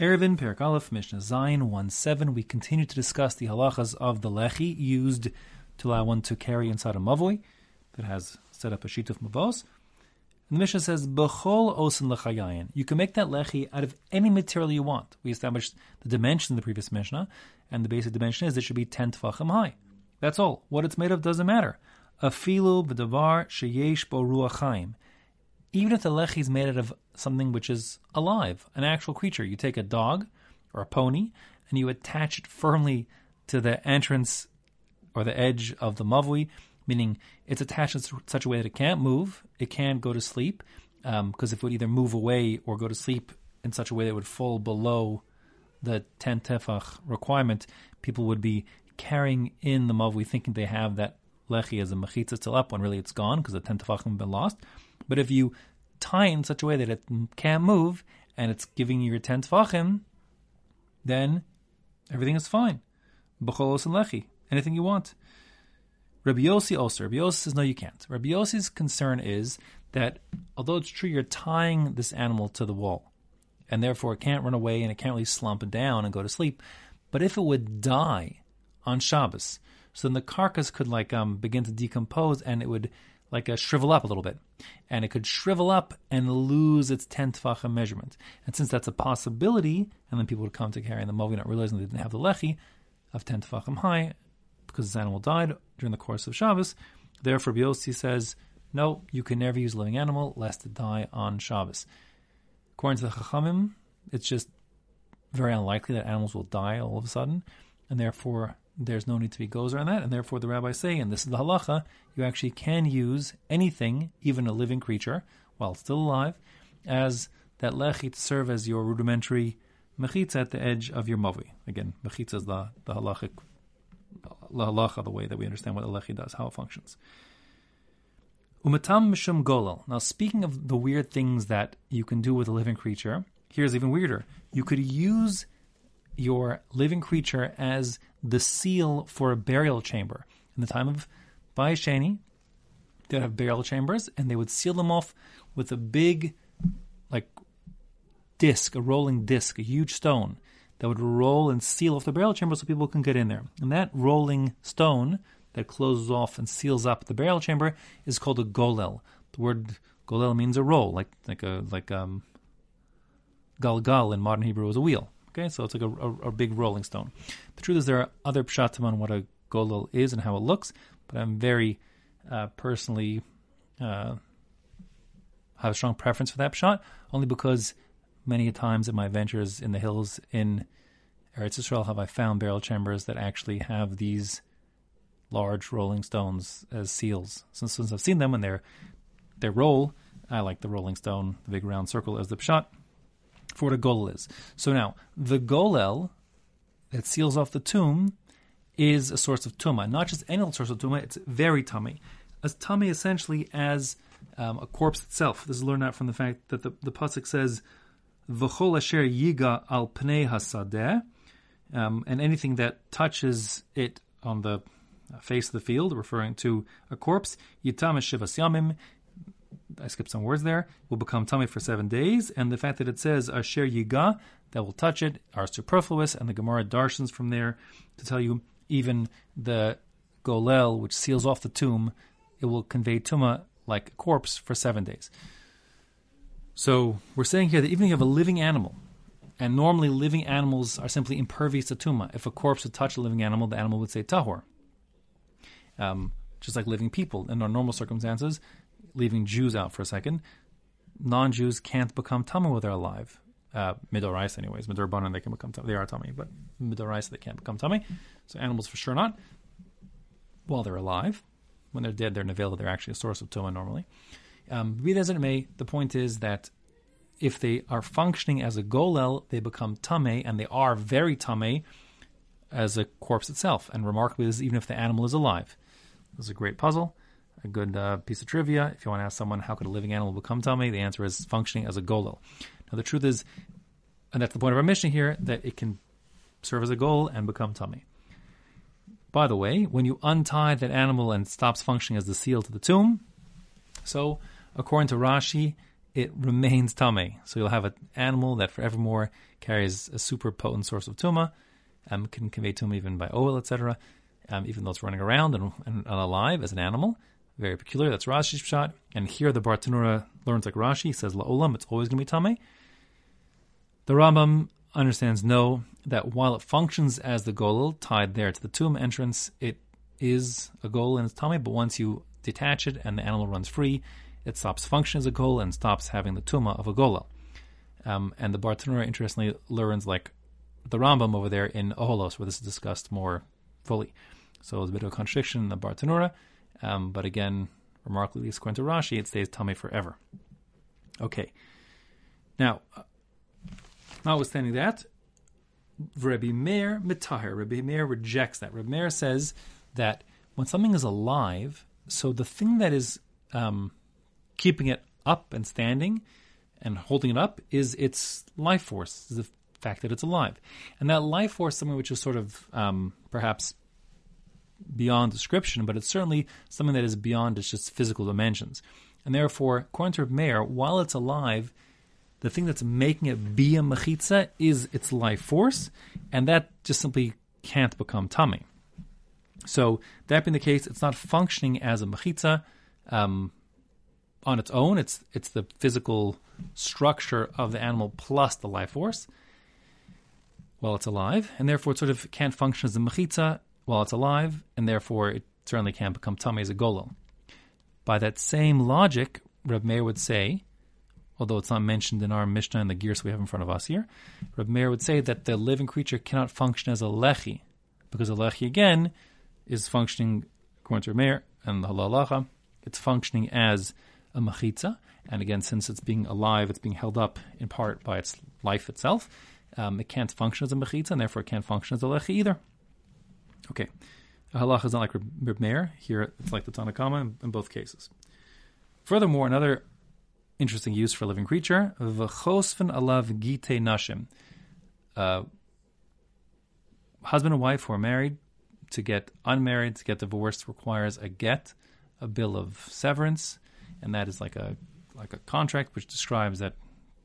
Eruvin Perak Aleph Mishnah Zayin 1 7. We continue to discuss the halachas of the lechi used to allow one to carry inside a mavoi that has set up a sheet of mavos. And the Mishnah says, B'chol osin lechayayin. You can make that lechi out of any material you want. We established the dimension in the previous Mishnah, and the basic dimension is it should be 10 tefachim high. That's all. What it's made of doesn't matter. Afilu b'davar sheyesh bo ruach even if the lechi is made out of something which is alive, an actual creature, you take a dog or a pony and you attach it firmly to the entrance or the edge of the mavui, meaning it's attached in such a way that it can't move, it can't go to sleep, because um, if it would either move away or go to sleep in such a way that it would fall below the 10 tefach requirement, people would be carrying in the mavui thinking they have that lechi as a mechitza still up when really it's gone because the 10 tefachim have been lost. But if you tie in such a way that it can't move and it's giving you your 10 tefachim, then everything is fine. B'cholos and lechi, anything you want. Rabbi also, Rabbi says, no, you can't. Rabbi concern is that although it's true you're tying this animal to the wall, and therefore it can't run away and it can't really slump down and go to sleep, but if it would die on Shabbos, so then the carcass could like um, begin to decompose and it would like a shrivel up a little bit, and it could shrivel up and lose its ten tefachim measurement. And since that's a possibility, and then people would come to carry the movi not realizing they didn't have the lechi of ten tefachim high because this animal died during the course of Shabbos. Therefore, Biosi says, no, you can never use a living animal lest it die on Shabbos. According to the Chachamim, it's just very unlikely that animals will die all of a sudden, and therefore there's no need to be gozer on that, and therefore the rabbis say, and this is the halacha, you actually can use anything, even a living creature, while still alive, as that lechi to serve as your rudimentary mechitza at the edge of your mavi. Again, mechitza is the, the halachic, the halacha, the way that we understand what a lechi does, how it functions. Umatam mishum golel. Now, speaking of the weird things that you can do with a living creature, here's even weirder. You could use your living creature as the seal for a burial chamber. In the time of Bayis Sheni, they'd have burial chambers and they would seal them off with a big, like, disc, a rolling disc, a huge stone that would roll and seal off the burial chamber so people can get in there. And that rolling stone that closes off and seals up the burial chamber is called a golel. The word golel means a roll, like like a like um galgal in modern Hebrew is a wheel. Okay, so it's like a, a, a, big rolling stone. The truth is, there are other pshatim on what a golel is and how it looks, but I'm very uh, personally uh, have a strong preference for that pshat, only because many times in my ventures in the hills in Eretz Israel have I found barrel chambers that actually have these large rolling stones as seals. Since, since I've seen them and they're they roll, I like the rolling stone, the big round circle as the pshat for what a golel is. So now, the golel that seals off the tomb is a source of tuma. Not just any source of tuma, it's very tummy. As tummy essentially as um, a corpse itself. This is learned out from the fact that the, the Pasuk says, V'chol asher yiga al pnei hasadeh, um, and anything that touches it on the face of the field, referring to a corpse, yitam shivas yamim, I skipped some words there, will become tummy for seven days, and the fact that it says asher yiga, that will touch it, are superfluous, and the Gemara darshans from there to tell you even the golel, which seals off the tomb, it will convey tuma like a corpse for seven days. So we're saying here that even if you have a living animal, and normally living animals are simply impervious to tuma. If a corpse would touch a living animal, the animal would say tahor. Um, just like living people in our normal circumstances, leaving Jews out for a second, non-Jews can't become tummy while they're alive. Uh, midorais, anyways. Midorbanan, they can become tummy. They are tummy, but midorais, they can't become tummy. So animals for sure not. While they're alive, when they're dead, they're nevela. They're actually a source of tuma normally. Um, be that as it may, the point is that if they are functioning as a golel, they become tame, and they are very tame as a corpse itself. And remarkably, this is even if the animal is alive. This is a great puzzle a good uh, piece of trivia. If you want to ask someone how could a living animal become tummy, the answer is functioning as a golel. Now the truth is, and that's the point of our Mishnah here, that it can serve as a golel and become tummy. By the way, when you untie that animal and stops functioning as the seal to the tomb, so according to Rashi, it remains tummy. So you'll have an animal that forevermore carries a super potent source of tuma, um, can convey tuma even by oil, etc. Um, even though it's running around and, and, and, alive as an animal, very peculiar. That's Rashi's pshat. And here the Bartenura learns like Rashi says la'olam, it's always going to be tame. The Rambam understands no that while it functions as the golel tied there to the tomb entrance, it is a goal in its tummy. But once you detach it and the animal runs free, it stops functioning as a golel and stops having the tuma of a golel. Um, and the Bartenura, interestingly, learns like the Rambam over there in Oholos, where this is discussed more fully. So it's a bit of a contradiction in the Bartenura, um, but again, remarkably, according to Rashi, it stays tummy forever. Okay. Now, uh, notwithstanding that, Rabbi Meir mitahir. Rabbi Meir rejects that. Rabbi Meir says that when something is alive, so the thing that is um, keeping it up and standing and holding it up is its life force, the fact that it's alive. And that life force, something which is sort of um, perhaps beyond description, but it's certainly something that is beyond its just physical dimensions. And therefore, according to Meir, while it's alive, the thing that's making it be a mechitza is its life force, and that just simply can't become tummy. So that being the case, it's not functioning as a mechitza um, on its own. It's it's the physical structure of the animal plus the life force while it's alive, and therefore it sort of can't function as a mechitza while it's alive, and therefore it certainly can't become tummy as a golel. By that same logic, Reb Meir would say although it's not mentioned in our Mishnah and the gears we have in front of us here. Reb Meir would say that the living creature cannot function as a lechi, because a lechi again is functioning according to Reb Meir and the halalacha, it's functioning as a machitza, and again, since it's being alive, it's being held up in part by its life itself. Um, it can't function as a mechitza, and therefore it can't function as a lechi either. Okay, halacha is not like Reb Meir. Here, it's like the Tanna Kamma in, in both cases. Furthermore, another interesting use for a living creature. V'chosfen alav gite nashim. Uh, husband and wife who are married to get unmarried to get divorced requires a get, a bill of severance, and that is like a like a contract which describes that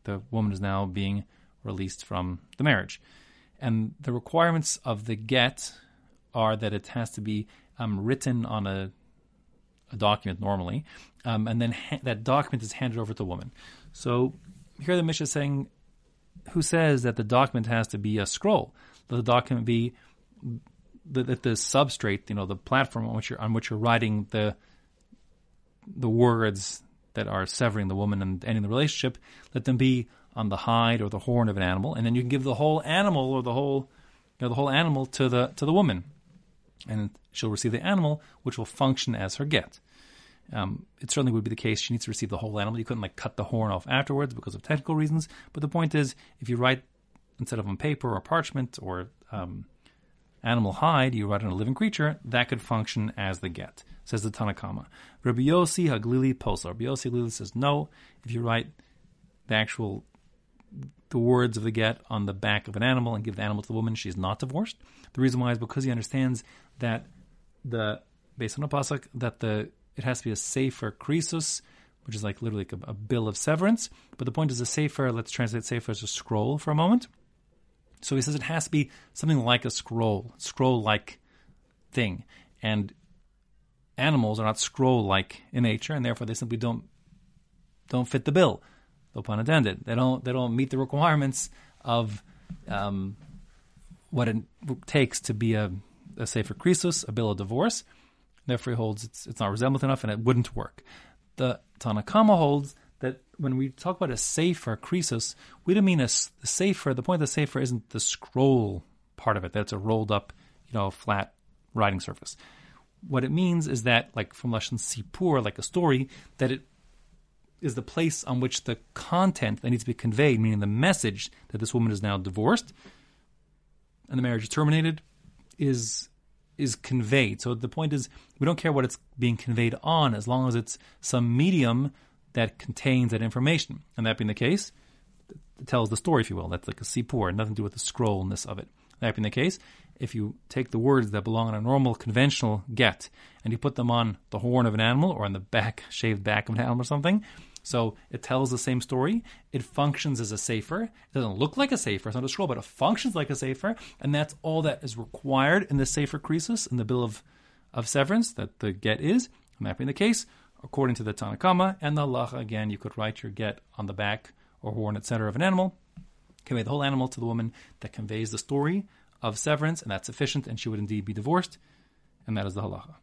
the woman is now being released from the marriage. And the requirements of the get are that it has to be um, written on a a document normally, um, and then ha- that document is handed over to the woman. So here the Mishnah is saying, who says that the document has to be a scroll? That the document be that the, the, substrate, you know, the platform on which you're on which you're writing the the words that are severing the woman and ending the relationship, let them be on the hide or the horn of an animal, and then you can give the whole animal or the whole you know, the whole animal to the to the woman and she'll receive the animal, which will function as her get. Um, it certainly would be the case she needs to receive the whole animal. You couldn't like cut the horn off afterwards because of technical reasons. But the point is, if you write instead of on paper or parchment or um, animal hide, you write on a living creature, that could function as the get. Says the Tanna Kamma. Rabbi Yossi Haglili Posa. Rabbi Yossi Haglili says no. If you write the actual the words of the get on the back of an animal and give the animal to the woman, she's not divorced. The reason why is because he understands that the based on a pasuk that the it has to be a safer krisus, which is like literally like a, a, bill of severance. But the point is a safer. Let's translate safer as a scroll for a moment. So he says it has to be something like a scroll, scroll like thing, and animals are not scroll like in nature, and therefore they simply don't don't fit the bill. No pun intended. They don't they don't meet the requirements of um, what it takes to be a, a sefer krisus, a bill of divorce. Therefore, he holds it's, it's not resembled enough and it wouldn't work. The Tanna Kamma holds that when we talk about a safer krisus, we don't mean a, a sefer. The point of the safer isn't the scroll part of it. That's a rolled up, you know, flat writing surface. What it means is that, like from Lashon Sipur, like a story, that it is the place on which the content that needs to be conveyed, meaning the message that this woman is now divorced, and the marriage is terminated is is conveyed. So the point is, we don't care what it's being conveyed on, as long as it's some medium that contains that information. And that being the case, it tells the story, if you will. That's like a sipur, nothing to do with the scrollness of it. That being the case, if you take the words that belong on a normal, conventional get, and you put them on the horn of an animal or on the back, shaved back of an animal or something, So it tells the same story. It functions as a safer. It doesn't look like a safer. It's not a scroll, but it functions like a safer. And that's all that is required in the safer krisus, in the bill of, of severance that the get is. And that being the case, according to the Tanna Kamma and the halacha, again, you could write your get on the back or horn, etc., of an animal, convey the whole animal to the woman that conveys the story of severance, and that's sufficient, and she would indeed be divorced, and that is the halacha.